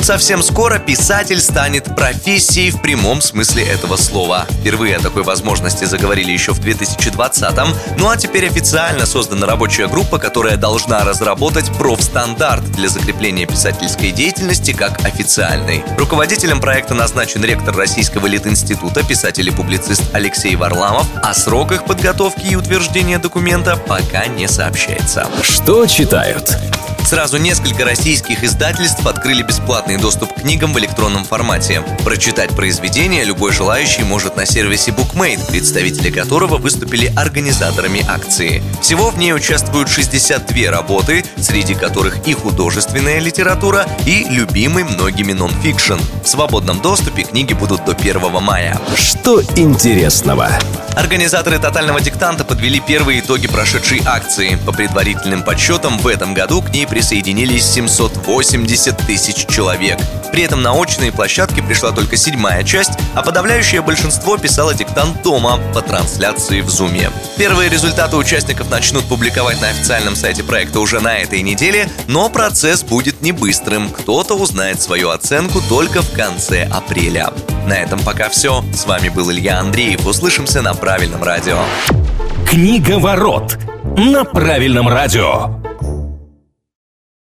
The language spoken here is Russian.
Совсем скоро писатель станет профессией в прямом смысле этого слова. Впервые о такой возможности заговорили еще в 2020-м, ну а теперь официально создана рабочая группа, которая должна разработать профстандарт для закрепления писательской деятельности как официальной. Руководителем проекта назначен ректор Российского литинститута, писатель и публицист Алексей Варламов, о сроках подготовки и утверждения документа пока не сообщается. Что читают? Сразу несколько российских издательств открыли бесплатный доступ к книгам в электронном формате. Прочитать произведение любой желающий может на сервисе BookMate, представители которого выступили организаторами акции. Всего в ней участвуют 62 работы, среди которых и художественная литература, и любимый многими нонфикшн. В свободном доступе книги будут до 1 мая. Что интересного? Организаторы «Тотального диктанта» подвели первые итоги прошедшей акции. По предварительным подсчетам, в этом году к ней присоединились 780 тысяч человек. При этом на очные площадки пришла только седьмая часть, а подавляющее большинство писало диктант дома по трансляции в Зуме. Первые результаты участников начнут публиковать на официальном сайте проекта уже на этой неделе, но процесс будет не быстрым. Кто-то узнает свою оценку только в конце апреля. На этом пока все. С вами был Илья Андреев. Услышимся на правильном радио. Книга ворот на правильном радио.